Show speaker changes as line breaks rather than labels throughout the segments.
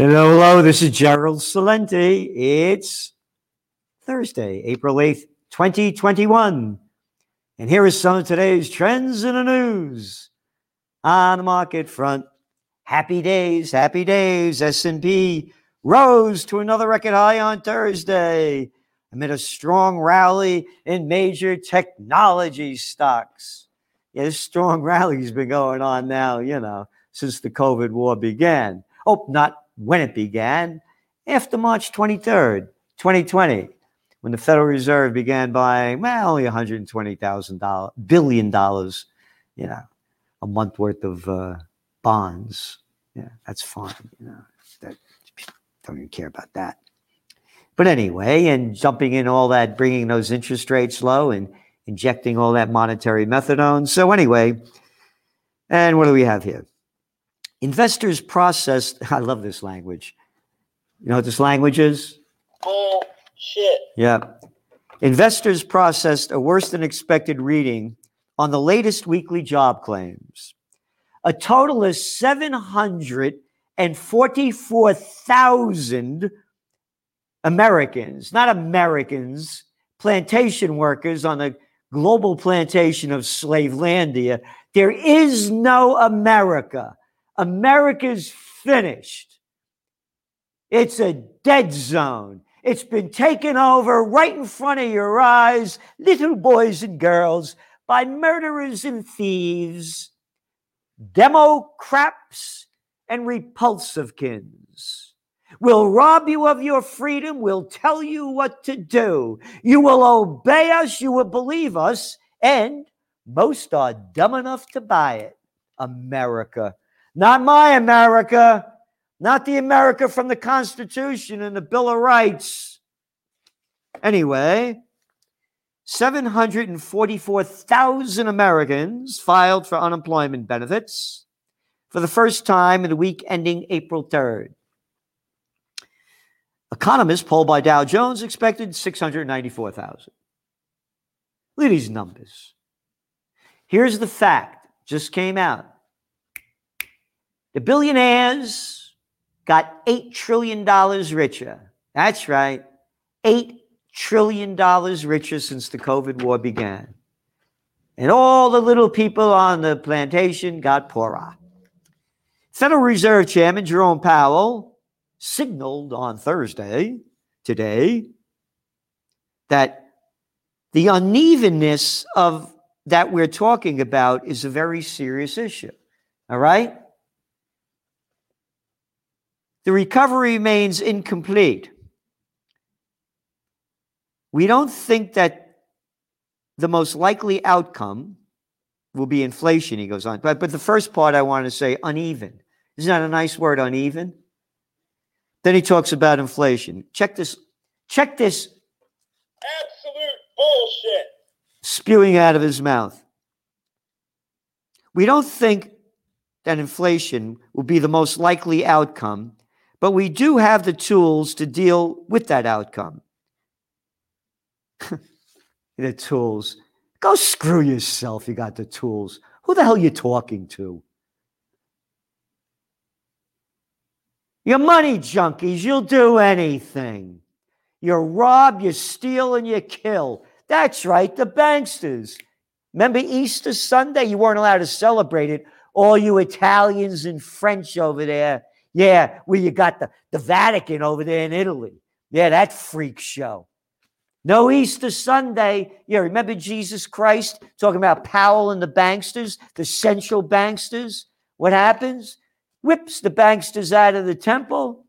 Hello, hello. This is Gerald Celente. It's Thursday, April 8th, 2021. And here is some of today's trends in the news. On the market front, happy days, happy days. S&P rose to another record high on Thursday amid a strong rally in major technology stocks. Yeah, this strong rally has been going on now, you know, since the COVID war began. Oh, not when it began, after March 23rd, 2020, when the Federal Reserve began buying, well, only $120,000 billion, you know, a month worth of uh, bonds. Yeah, that's fine. You know, that, don't even care about that. But anyway, and jumping in all that, bringing those interest rates low and injecting all that monetary methadone. So anyway, and what do we have here? Investors processed, I love this language. You know what this language is?
Bullshit.
Yeah. Investors processed a worse than expected reading on the latest weekly job claims. A total of 744,000 Americans, not Americans, plantation workers on the global plantation of Slavelandia. There is no America. America's finished. It's a dead zone. It's been taken over right in front of your eyes, little boys and girls, by murderers and thieves, Democrats and repulsivekins. We'll rob you of your freedom. We'll tell you what to do. You will obey us. You will believe us. And most are dumb enough to buy it. America. Not my America, not the America from the Constitution and the Bill of Rights. Anyway, 744,000 Americans filed for unemployment benefits for the first time in the week ending April 3rd. Economists polled by Dow Jones expected 694,000. Look at these numbers. Here's the fact, just came out. The billionaires got $8 trillion richer. That's right. $8 trillion richer since the COVID war began. And all the little people on the plantation got poorer. Federal Reserve Chairman Jerome Powell signaled on Thursday, today, that the unevenness of that we're talking about is a very serious issue. All right? The recovery remains incomplete. We don't think that the most likely outcome will be inflation, he goes on. But, but the first part I want to say uneven. Isn't that a nice word, uneven? Then he talks about inflation. Check this. Check this.
Absolute bullshit.
Spewing out of his mouth. We don't think that inflation will be the most likely outcome but we do have the tools to deal with that outcome. the tools. Go screw yourself. You got the tools. Who the hell are you talking to? You're money junkies. You'll do anything. You rob, you steal, and you kill. That's right, the banksters. Remember Easter Sunday? You weren't allowed to celebrate it. All you Italians and French over there yeah, well, you got the, the Vatican over there in Italy. Yeah, that freak show. No Easter Sunday. Yeah, remember Jesus Christ talking about Powell and the banksters, the central banksters? What happens? Whips the banksters out of the temple.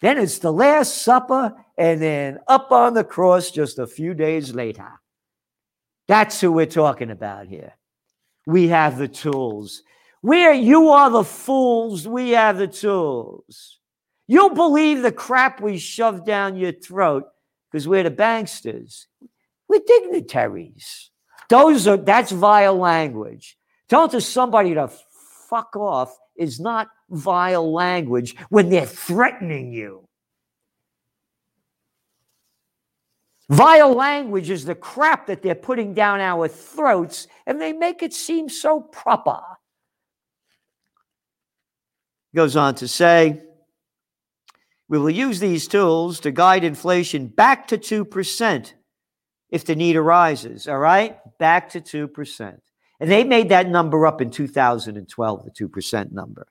Then it's the Last Supper, and then up on the cross just a few days later. That's who we're talking about here. We have the tools. Where you are the fools, we have the tools. You'll believe the crap we shove down your throat because we're the banksters. We're dignitaries. Those are that's vile language. Telling to somebody to fuck off is not vile language when they're threatening you. Vile language is the crap that they're putting down our throats, and they make it seem so proper goes on to say We will use these tools to guide inflation back to 2% if the need arises, all right? Back to 2%. And they made that number up in 2012, the 2% number.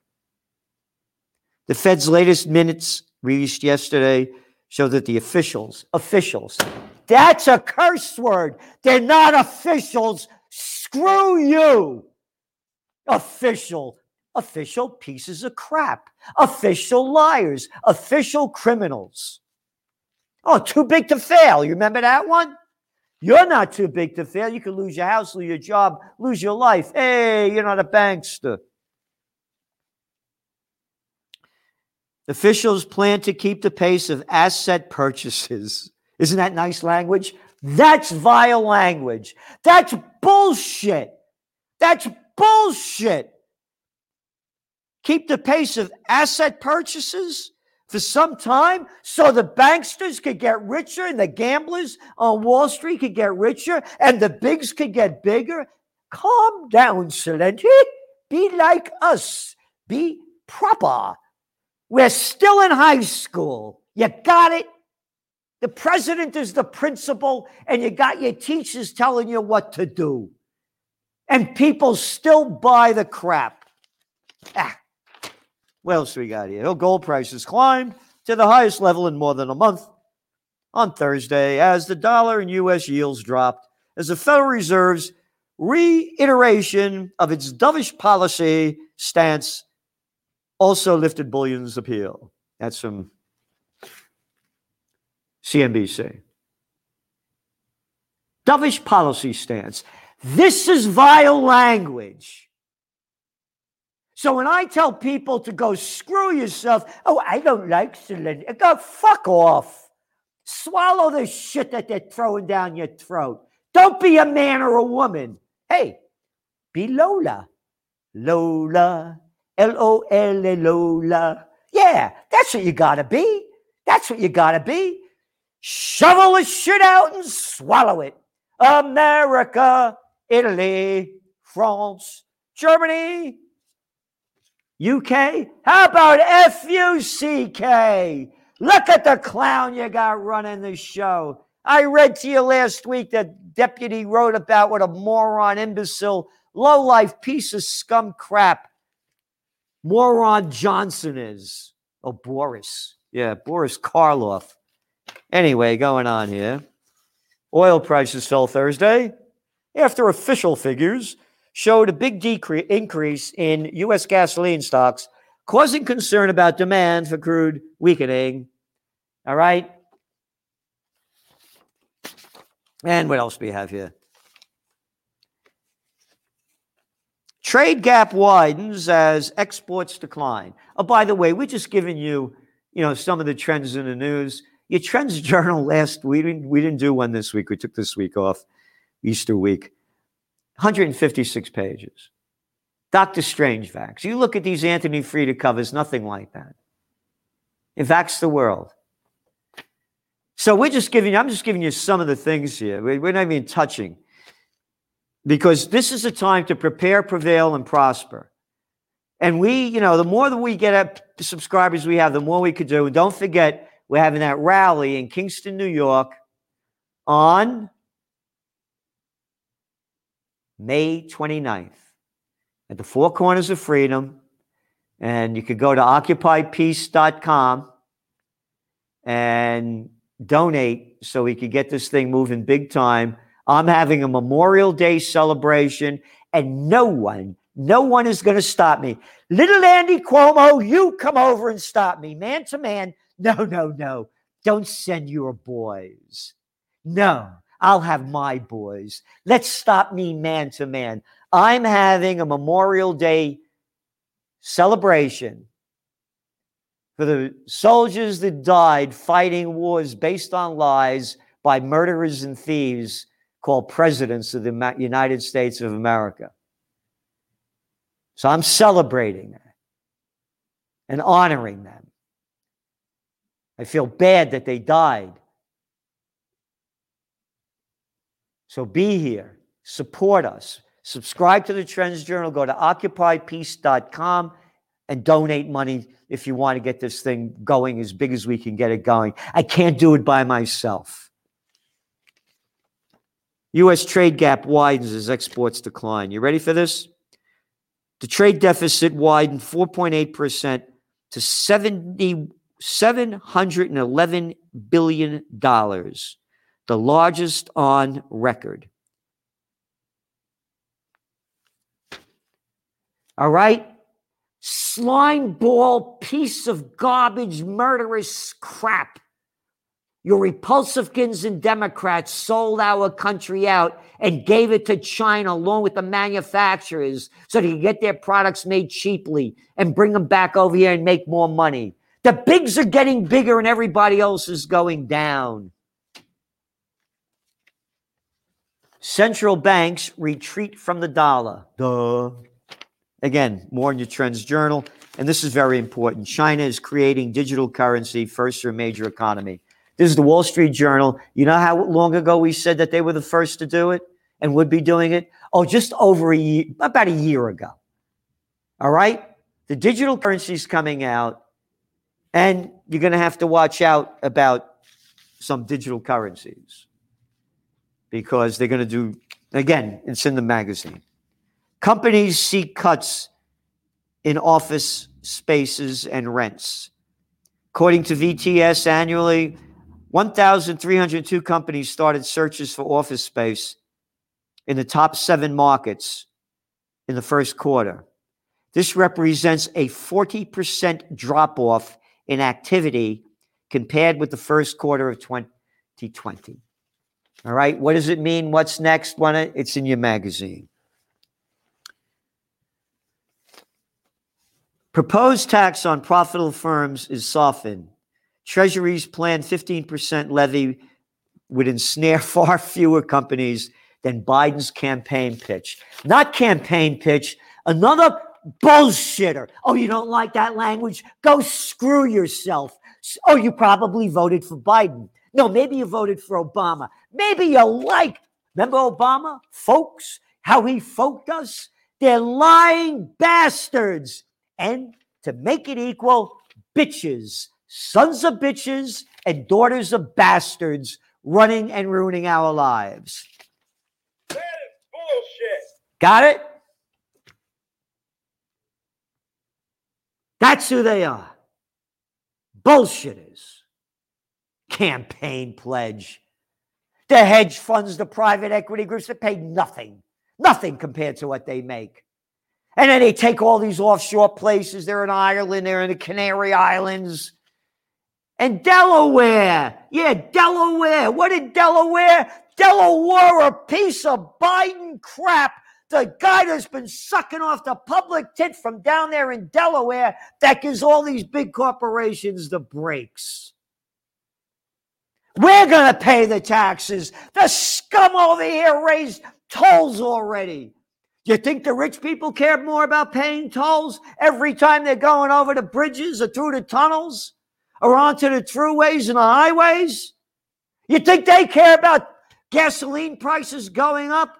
The Fed's latest minutes released yesterday show that the officials, officials, that's a curse word. They're not officials. Screw you. Official, official pieces of crap, official liars, official criminals. Oh, too big to fail. You remember that one? You're not too big to fail. You could lose your house, lose your job, lose your life. Hey, you're not a bankster. Officials plan to keep the pace of asset purchases. Isn't that nice language? That's vile language. That's bullshit. That's bullshit. Keep the pace of asset purchases for some time so the banksters could get richer and the gamblers on Wall Street could get richer and the bigs could get bigger. Calm down, Celente. Be like us. Be proper. We're still in high school. You got it? The president is the principal, and you got your teachers telling you what to do. And people still buy the crap. Ah. What else we got here? Oh, gold prices climbed to the highest level in more than a month on Thursday as the dollar and U.S. yields dropped as the Federal Reserve's reiteration of its dovish policy stance also lifted bullion's appeal. That's from CNBC. Dovish policy stance. This is vile language. So when I tell people to go screw yourself, oh, I don't like Celente, go fuck off. Swallow the shit that they're throwing down your throat. Don't be a man or a woman. Hey, be Lola. Lola. L O L Lola. Yeah, that's what you gotta be. That's what you gotta be. Shovel the shit out and swallow it. America, Italy, France, Germany, UK. How about F U C K? Look at the clown you got running the show. I read to you last week that deputy wrote about what a moron, imbecile, low life piece of scum crap moron Johnson is. Oh, Boris. Yeah, Boris Karloff. Anyway, going on here. Oil prices fell Thursday after official figures showed a big decrease increase in U.S. gasoline stocks, causing concern about demand for crude weakening. All right. And what else do we have here? Trade gap widens as exports decline. Oh, by the way, we're just giving you, you know, some of the trends in the news. Your trends journal last we didn't we didn't do one this week. We took this week off, Easter week. 156 pages. Doctor Strange facts. You look at these Anthony Freda covers, nothing like that. It facts the world. So we're just giving you, I'm just giving you some of the things here. We're not even touching because this is a time to prepare, prevail, and prosper. And we, you know, the more that we get up subscribers we have, the more we could do. And don't forget, we're having that rally in Kingston, New York on May 29th at the Four Corners of Freedom. And you could go to occupypeace.com and donate so we could get this thing moving big time I'm having a Memorial Day celebration, and no one, no one is going to stop me. Little Andy Cuomo, you come over and stop me, man to man. No, no, no. Don't send your boys. No, I'll have my boys. Let's stop me man to man. I'm having a Memorial Day celebration for the soldiers that died fighting wars based on lies by murderers and thieves called presidents of the United States of America. So I'm celebrating that and honoring them. I feel bad that they died. So be here, support us, subscribe to the Trends Journal, go to occupypeace.com, and donate money if you want to get this thing going as big as we can get it going. I can't do it by myself. U.S. trade gap widens as exports decline. You ready for this? The trade deficit widened 4.8% to 70, $711 billion, the largest on record. All right? Slime ball piece of garbage, murderous crap. Your Republicans and Democrats sold our country out and gave it to China along with the manufacturers so they could get their products made cheaply and bring them back over here and make more money. The bigs are getting bigger and everybody else is going down. Central banks retreat from the dollar. Duh. Again, more in your Trends Journal. And this is very important. China is creating digital currency, first or major economy. This is the Wall Street Journal. You know how long ago we said that they were the first to do it and would be doing it? Oh, just over a year, about a year ago. All right? The digital currency is coming out, and you're going to have to watch out about some digital currencies because they're going to do, again, it's in the magazine. Companies seek cuts in office spaces and rents. According to VTS annually, 1,302 companies started searches for office space in the top seven markets in the first quarter. This represents a 40% drop off in activity compared with the first quarter of 2020. All right, what does it mean? What's next? It's in your magazine. Proposed tax on profitable firms is softened Treasury's planned 15% levy would ensnare far fewer companies than Biden's campaign pitch. Not campaign pitch, another bullshitter. Oh, you don't like that language? Go screw yourself. Oh, you probably voted for Biden. No, maybe you voted for Obama. Maybe you like, remember Obama, folks, how he folked us? They're lying bastards. And to make it equal, bitches sons of bitches and daughters of bastards running and ruining our lives.
That is bullshit.
Got it? That's who they are. Bullshitters. Campaign pledge. The hedge funds, the private equity groups that pay nothing, nothing compared to what they make. And then they take all these offshore places. They're in Ireland, they're in the Canary Islands. And Delaware. Yeah, Delaware. What did Delaware? Delaware, a piece of Biden crap. The guy that's been sucking off the public tit from down there in Delaware that gives all these big corporations the breaks. We're going to pay the taxes. The scum over here raised tolls already. You think the rich people care more about paying tolls every time they're going over the bridges or through the tunnels? or onto the throughways and the highways? You think they care about gasoline prices going up?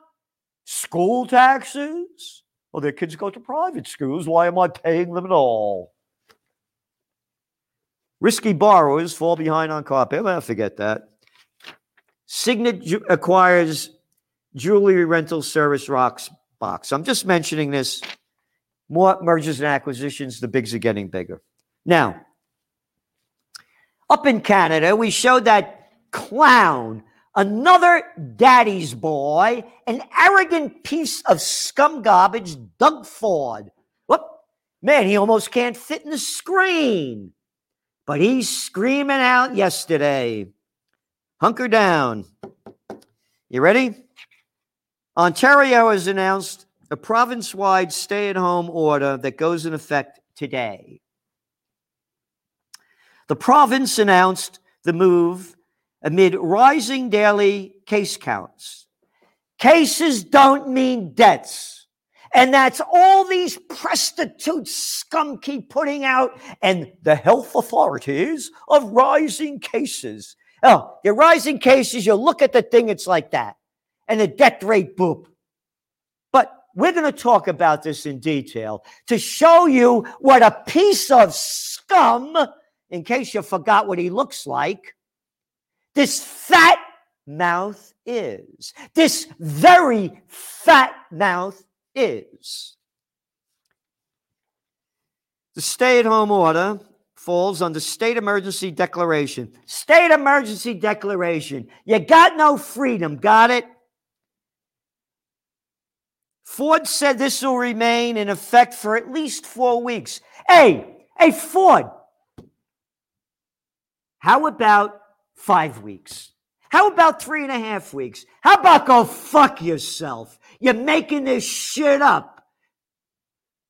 School taxes? Well, their kids go to private schools. Why am I paying them at all? Risky borrowers fall behind on car payment. Forget that. Signet ju- acquires jewelry rental service rocks box. I'm just mentioning this. More mergers and acquisitions, the bigs are getting bigger. Now, up in Canada, we showed that clown, another daddy's boy, an arrogant piece of scum garbage, Doug Ford. Whoop, man, he almost can't fit in the screen. But he's screaming out yesterday. Hunker down. You ready? Ontario has announced a province wide stay at home order that goes in effect today. The province announced the move amid rising daily case counts. Cases don't mean deaths. And that's all these prostitutes scum keep putting out, and the health authorities of rising cases. Oh, the rising cases, you look at the thing, it's like that. And the death rate, boop. But we're going to talk about this in detail to show you what a piece of scum, in case you forgot what he looks like, this fat mouth is. This very fat mouth is. The stay at home order falls under state emergency declaration. State emergency declaration. You got no freedom. Got it? Ford said this will remain in effect for at least four weeks. Hey, hey, Ford, how about five weeks? How about three and a half weeks? How about go fuck yourself? You're making this shit up.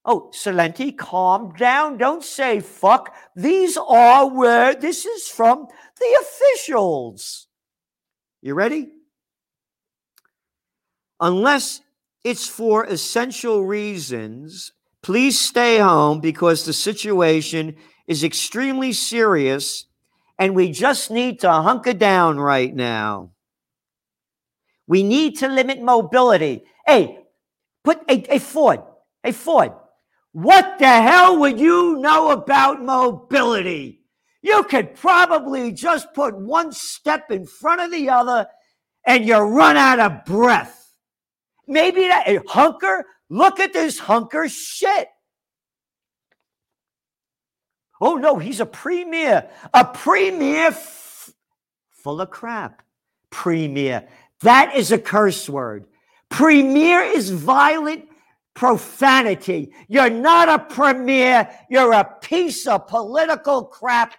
Oh, Celente, calm down. Don't say fuck. These are where this is from the officials. You ready? Unless it's for essential reasons. Please stay home because the situation is extremely serious and we just need to hunker down right now. We need to limit mobility. Hey, put a, a Ford, a Ford. What the hell would you know about mobility? You could probably just put one step in front of the other and you run out of breath. Maybe that hunker. Look at this hunker shit. Oh no, he's a premier. A premier f- full of crap. Premier. That is a curse word. Premier is violent profanity. You're not a premier. You're a piece of political crap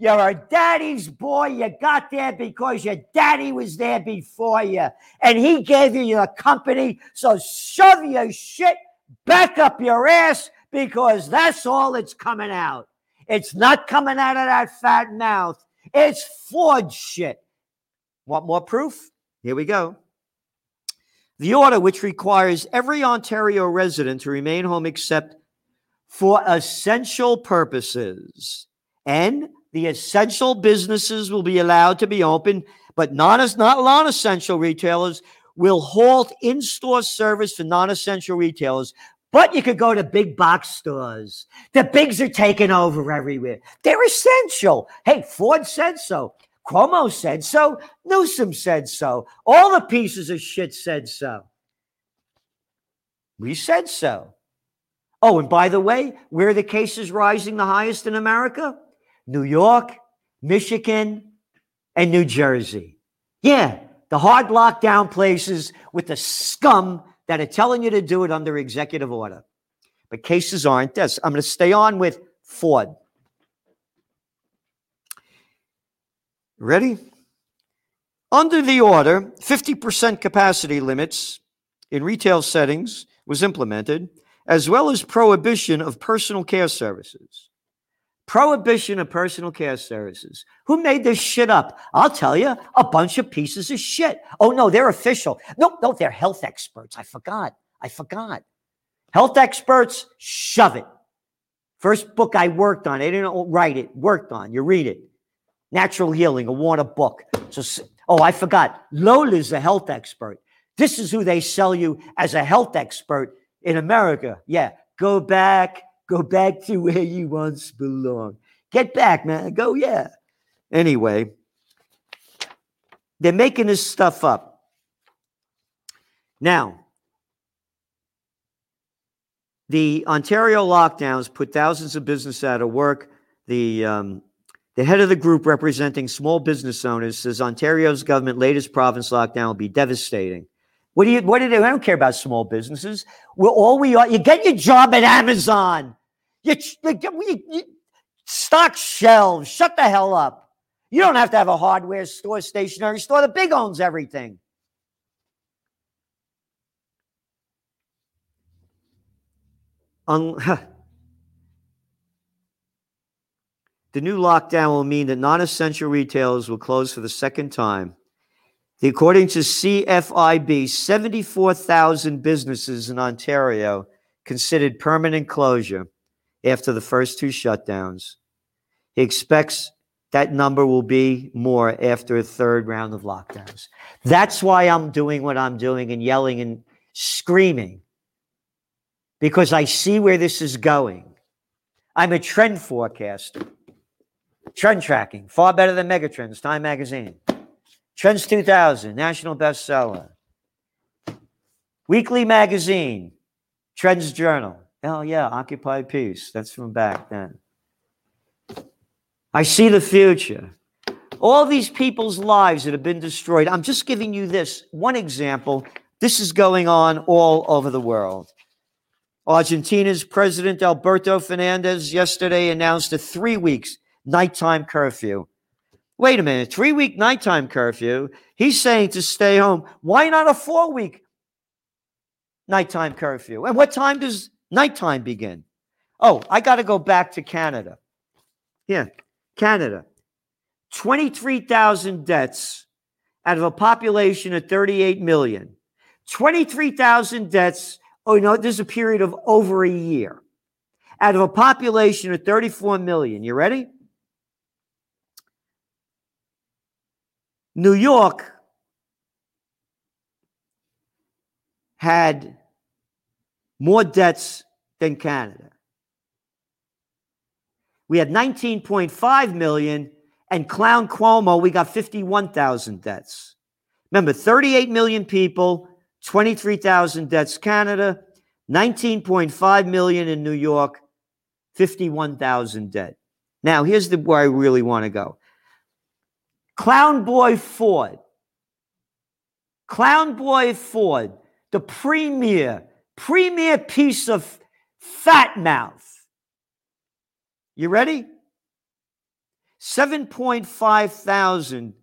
you're a daddy's boy. You got there because your daddy was there before you and he gave you your company. So shove your shit back up your ass because that's all that's coming out. It's not coming out of that fat mouth. It's Ford shit. Want more proof? Here we go. The order, which requires every Ontario resident to remain home except for essential purposes and the essential businesses will be allowed to be open, but non not non-essential retailers will halt in-store service for non-essential retailers. But you could go to big box stores. The bigs are taking over everywhere. They're essential. Hey, Ford said so. Cuomo said so. Newsom said so. All the pieces of shit said so. We said so. Oh, and by the way, where are the cases rising the highest in America? New York, Michigan, and New Jersey. Yeah, the hard lockdown places with the scum that are telling you to do it under executive order. But cases aren't this. I'm going to stay on with Ford. Ready? Under the order, 50% capacity limits in retail settings was implemented, as well as prohibition of personal care services. Prohibition of personal care services. Who made this shit up? I'll tell you, a bunch of pieces of shit. Oh, no, they're official. No, no, they're health experts. I forgot. I forgot. Health experts, shove it. First book I worked on, I didn't write it, worked on. You read it. Natural Healing, a Warner book. So, oh, I forgot. Lola's a health expert. This is who they sell you as a health expert in America. Yeah, go back Go back to where you once belonged. Get back, man. Go, yeah. Anyway, they're making this stuff up. Now, the Ontario lockdowns put thousands of businesses out of work. The um, the head of the group representing small business owners says Ontario's government latest province lockdown will be devastating. What do you? What do they? I don't care about small businesses. We're all we are. You get your job at Amazon. You, you, you stock shelves. Shut the hell up. You don't have to have a hardware store, stationery store. The big owns everything. Un- the new lockdown will mean that non essential retailers will close for the second time. According to CFIB, 74,000 businesses in Ontario considered permanent closure after the first two shutdowns. He expects that number will be more after a third round of lockdowns. That's why I'm doing what I'm doing and yelling and screaming because I see where this is going. I'm a trend forecaster. Trend tracking, far better than Megatrends, Time Magazine. Trends 2000, national bestseller. Weekly Magazine, Trends Journal. Oh, yeah, Occupy Peace. That's from back then. I see the future. All these people's lives that have been destroyed. I'm just giving you this one example. This is going on all over the world. Argentina's President Alberto Fernandez yesterday announced a three weeks nighttime curfew. Wait a minute, three week nighttime curfew. He's saying to stay home. Why not a four week nighttime curfew? And what time does nighttime begin? Oh, I got to go back to Canada. Yeah, Canada. 23,000 deaths out of a population of 38 million. 23,000 deaths oh, you know, there's a period of over a year out of a population of 34 million. You ready? New York had more deaths than Canada. We had 19.5 million, and Clown Cuomo, we got 51,000 deaths. Remember, 38 million people, 23,000 deaths Canada, 19.5 million in New York, 51,000 dead. Now, here's the where I really want to go. Clown Boy Ford. Clown Boy Ford, the premier, premier piece of fat mouth. You ready? 7.5 thousand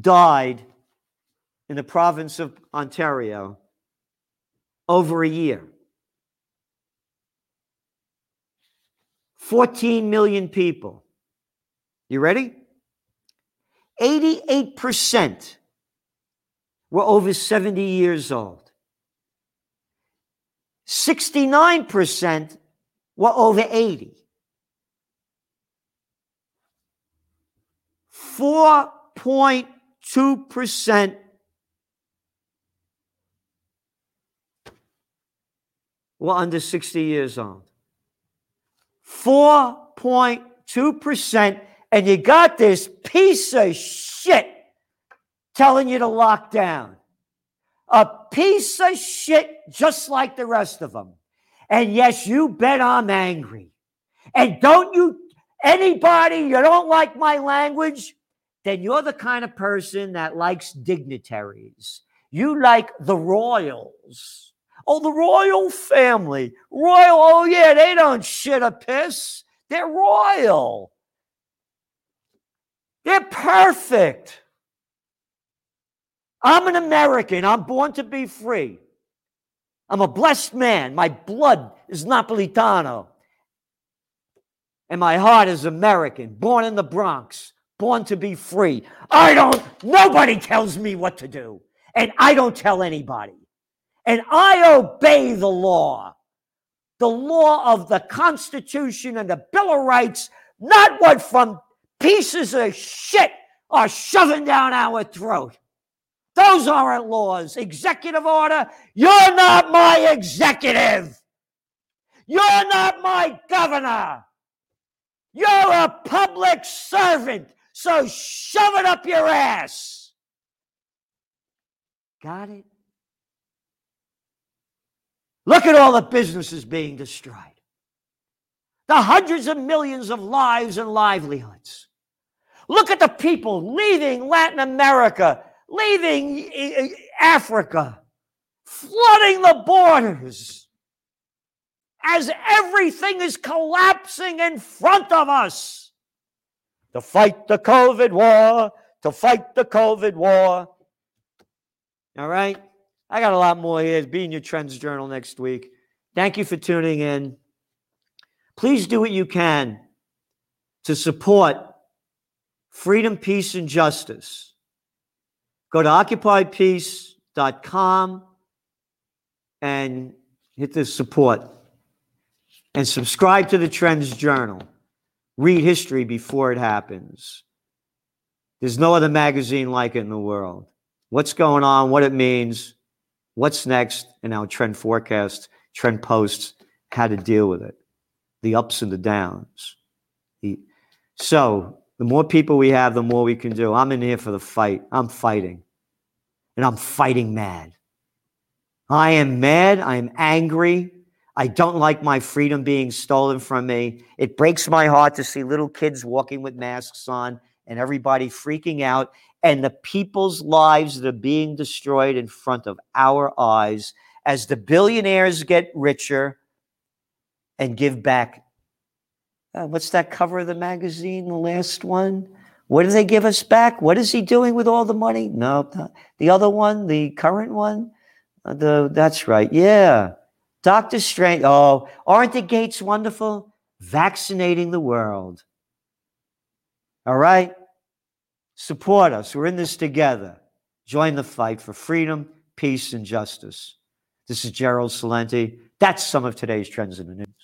died in the province of Ontario over a year. 14 million people. You ready? 88% were over 70 years old. 69% were over 80. 4.2% were under 60 years old. 4.2%. And you got this piece of shit telling you to lock down. A piece of shit just like the rest of them. And yes, you bet I'm angry. And don't you, anybody, you don't like my language, then you're the kind of person that likes dignitaries. You like the royals. Oh, the royal family. Royal, oh, yeah, they don't shit a piss. They're royal. Perfect. I'm an American. I'm born to be free. I'm a blessed man. My blood is Napolitano. And my heart is American, born in the Bronx, born to be free. I don't, nobody tells me what to do. And I don't tell anybody and I obey the law, the law of the Constitution and the Bill of Rights, not what from pieces of shit are shoving down our throat. Those aren't laws. Executive order, you're not my executive. You're not my governor. You're a public servant, so shove it up your ass. Got it? Look at all the businesses being destroyed, the hundreds of millions of lives and livelihoods. Look at the people leaving Latin America, leaving eh, eh, Africa, flooding the borders as everything is collapsing in front of us to fight the COVID war, to fight the COVID war. All right? I got a lot more here. Be in your Trends Journal next week. Thank you for tuning in. Please do what you can to support freedom, peace, and justice. Go to occupypeace.com and hit the support and subscribe to the Trends Journal. Read history before it happens. There's no other magazine like it in the world. What's going on, what it means, what's next in our trend forecast. Trend posts how to deal with it, the ups and the downs. So the more people we have, the more we can do. I'm in here for the fight. I'm fighting. And I'm fighting mad. I am mad. I am angry. I don't like my freedom being stolen from me. It breaks my heart to see little kids walking with masks on and everybody freaking out and the people's lives that are being destroyed in front of our eyes as the billionaires get richer and give back. Uh, what's that cover of the magazine, the last one? What do they give us back? What is he doing with all the money? No, the other one, the current one. Uh, the that's right. Yeah, Doctor Strange. Oh, aren't the gates wonderful? Vaccinating the world. All right, support us. We're in this together. Join the fight for freedom, peace, and justice. This is Gerald Celente. That's some of today's trends in the news.